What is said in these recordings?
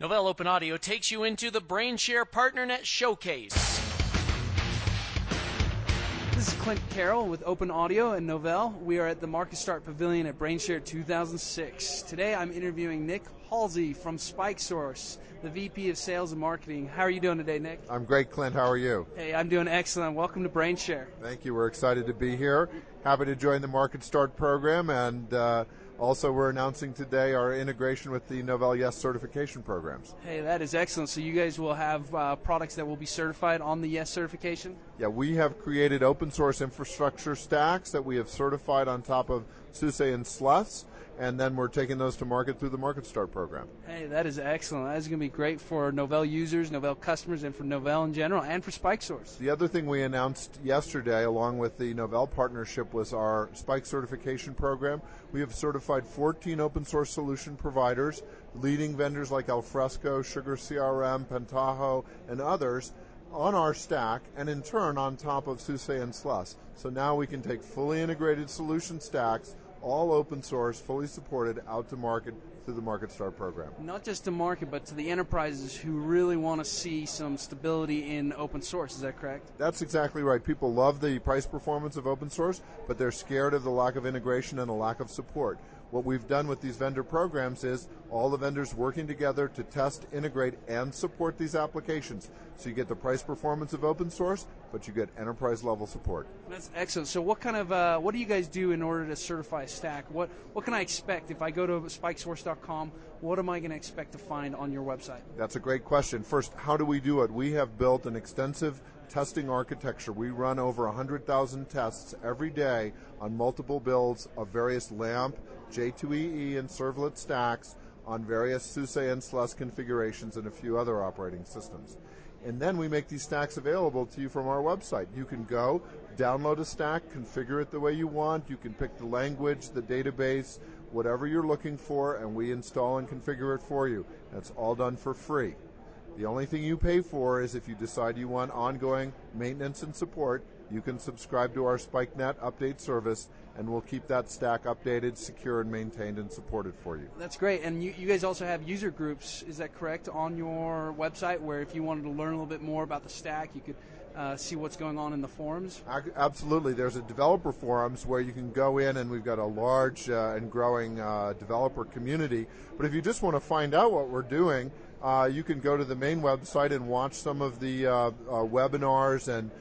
Novell Open Audio takes you into the BrainShare PartnerNet Showcase. This is Clint Carroll with Open Audio and Novell. We are at the Market Start Pavilion at BrainShare 2006. Today I'm interviewing Nick Halsey from SpikeSource, the VP of Sales and Marketing. How are you doing today, Nick? I'm great, Clint. How are you? Hey, I'm doing excellent. Welcome to BrainShare. Thank you. We're excited to be here. Happy to join the Market Start program and uh, also, we're announcing today our integration with the Novell Yes certification programs. Hey, that is excellent. So you guys will have uh, products that will be certified on the Yes certification? Yeah, we have created open source infrastructure stacks that we have certified on top of SUSE and SLES and then we're taking those to market through the Market Start program. Hey, that is excellent. That is going to be great for Novell users, Novell customers, and for Novell in general, and for SpikeSource. The other thing we announced yesterday, along with the Novell partnership, was our Spike certification program. We have certified 14 open source solution providers, leading vendors like Alfresco, Sugar CRM, Pentaho, and others on our stack and in turn on top of SUSE and SLES. So now we can take fully integrated solution stacks all open source, fully supported, out to market through the Market Start program. Not just to market, but to the enterprises who really want to see some stability in open source. Is that correct? That's exactly right. People love the price performance of open source, but they're scared of the lack of integration and a lack of support. What we've done with these vendor programs is all the vendors working together to test, integrate, and support these applications. So you get the price performance of open source, but you get enterprise level support. That's excellent. So what kind of uh, what do you guys do in order to certify a stack? What what can I expect if I go to spikesource.com? What am I going to expect to find on your website? That's a great question. First, how do we do it? We have built an extensive testing architecture. We run over 100,000 tests every day on multiple builds of various LAMP, J2EE, and servlet stacks on various SUSE and SLES configurations and a few other operating systems. And then we make these stacks available to you from our website. You can go, download a stack, configure it the way you want. You can pick the language, the database, whatever you're looking for, and we install and configure it for you. That's all done for free. The only thing you pay for is if you decide you want ongoing maintenance and support, you can subscribe to our SpikeNet update service and we'll keep that stack updated, secure, and maintained and supported for you. That's great. And you, you guys also have user groups, is that correct, on your website where if you wanted to learn a little bit more about the stack, you could uh, see what's going on in the forums? Absolutely. There's a developer forums where you can go in, and we've got a large uh, and growing uh, developer community. But if you just want to find out what we're doing, uh, you can go to the main website and watch some of the uh, uh, webinars and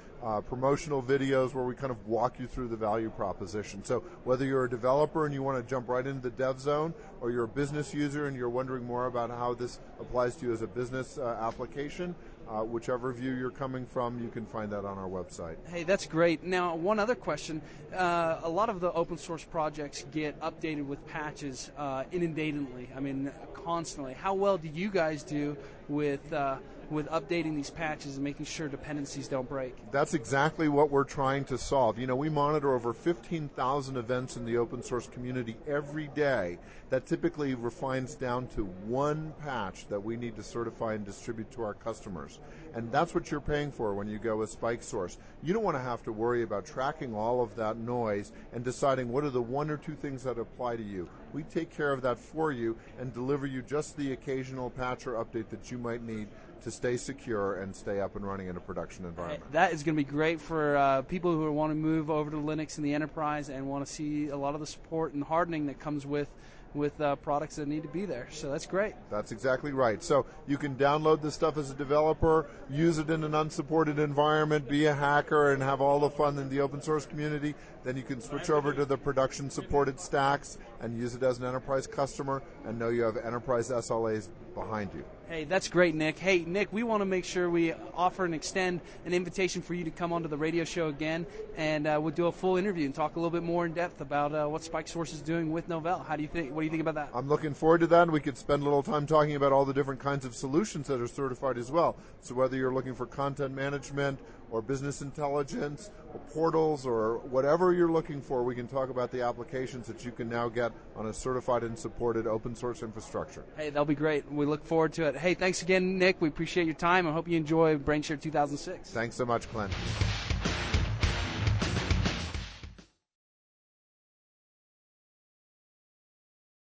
promotional videos where we kind of walk you through the value proposition. So whether you're a developer and you want to jump right into the dev zone, or you're a business user and you're wondering more about how this applies to you as a business application, uh, whichever view you're coming from, you can find that on our website. Hey, that's great. Now, one other question: uh, a lot of the open source projects get updated with patches uh, inundatedly. I mean, constantly. How well do you guys do with uh, with updating these patches and making sure dependencies don't break? That's exactly what we're trying to solve. You know, we monitor over 15,000 events in the open source community every day. That typically refines down to one patch that we need to certify and distribute to our customers. And that's what you're paying for when you go with SpikeSource. You don't want to have to worry about tracking all of that noise and deciding what are the one or two things that apply to you. We take care of that for you and deliver you just the occasional patch or update that you might need to stay secure and stay up and running in a production environment. That is going to be great for uh, people who want to move over to Linux in the enterprise and want to see a lot of the support and hardening that comes with with uh, products that need to be there. So that's great. That's exactly right. So you can download this stuff as a developer, use it in an unsupported environment, be a hacker, and have all the fun in the open source community. Then you can switch over to the production supported stacks and use it as an enterprise customer and know you have enterprise SLAs behind you. Hey, that's great, Nick. Hey, Nick, we want to make sure we offer and extend an invitation for you to come onto the radio show again, and uh, we'll do a full interview and talk a little bit more in depth about uh, what SpikeSource is doing with Novell. How do you think? What do you think about that? I'm looking forward to that. We could spend a little time talking about all the different kinds of solutions that are certified as well. So whether you're looking for content management or business intelligence or portals or whatever you're looking for, we can talk about the applications that you can now get on a certified and supported open source infrastructure. Hey, that'll be great. We look forward to it. Hey, thanks again, Nick. We appreciate your time. I hope you enjoy BrainShare 2006. Thanks so much, Clint.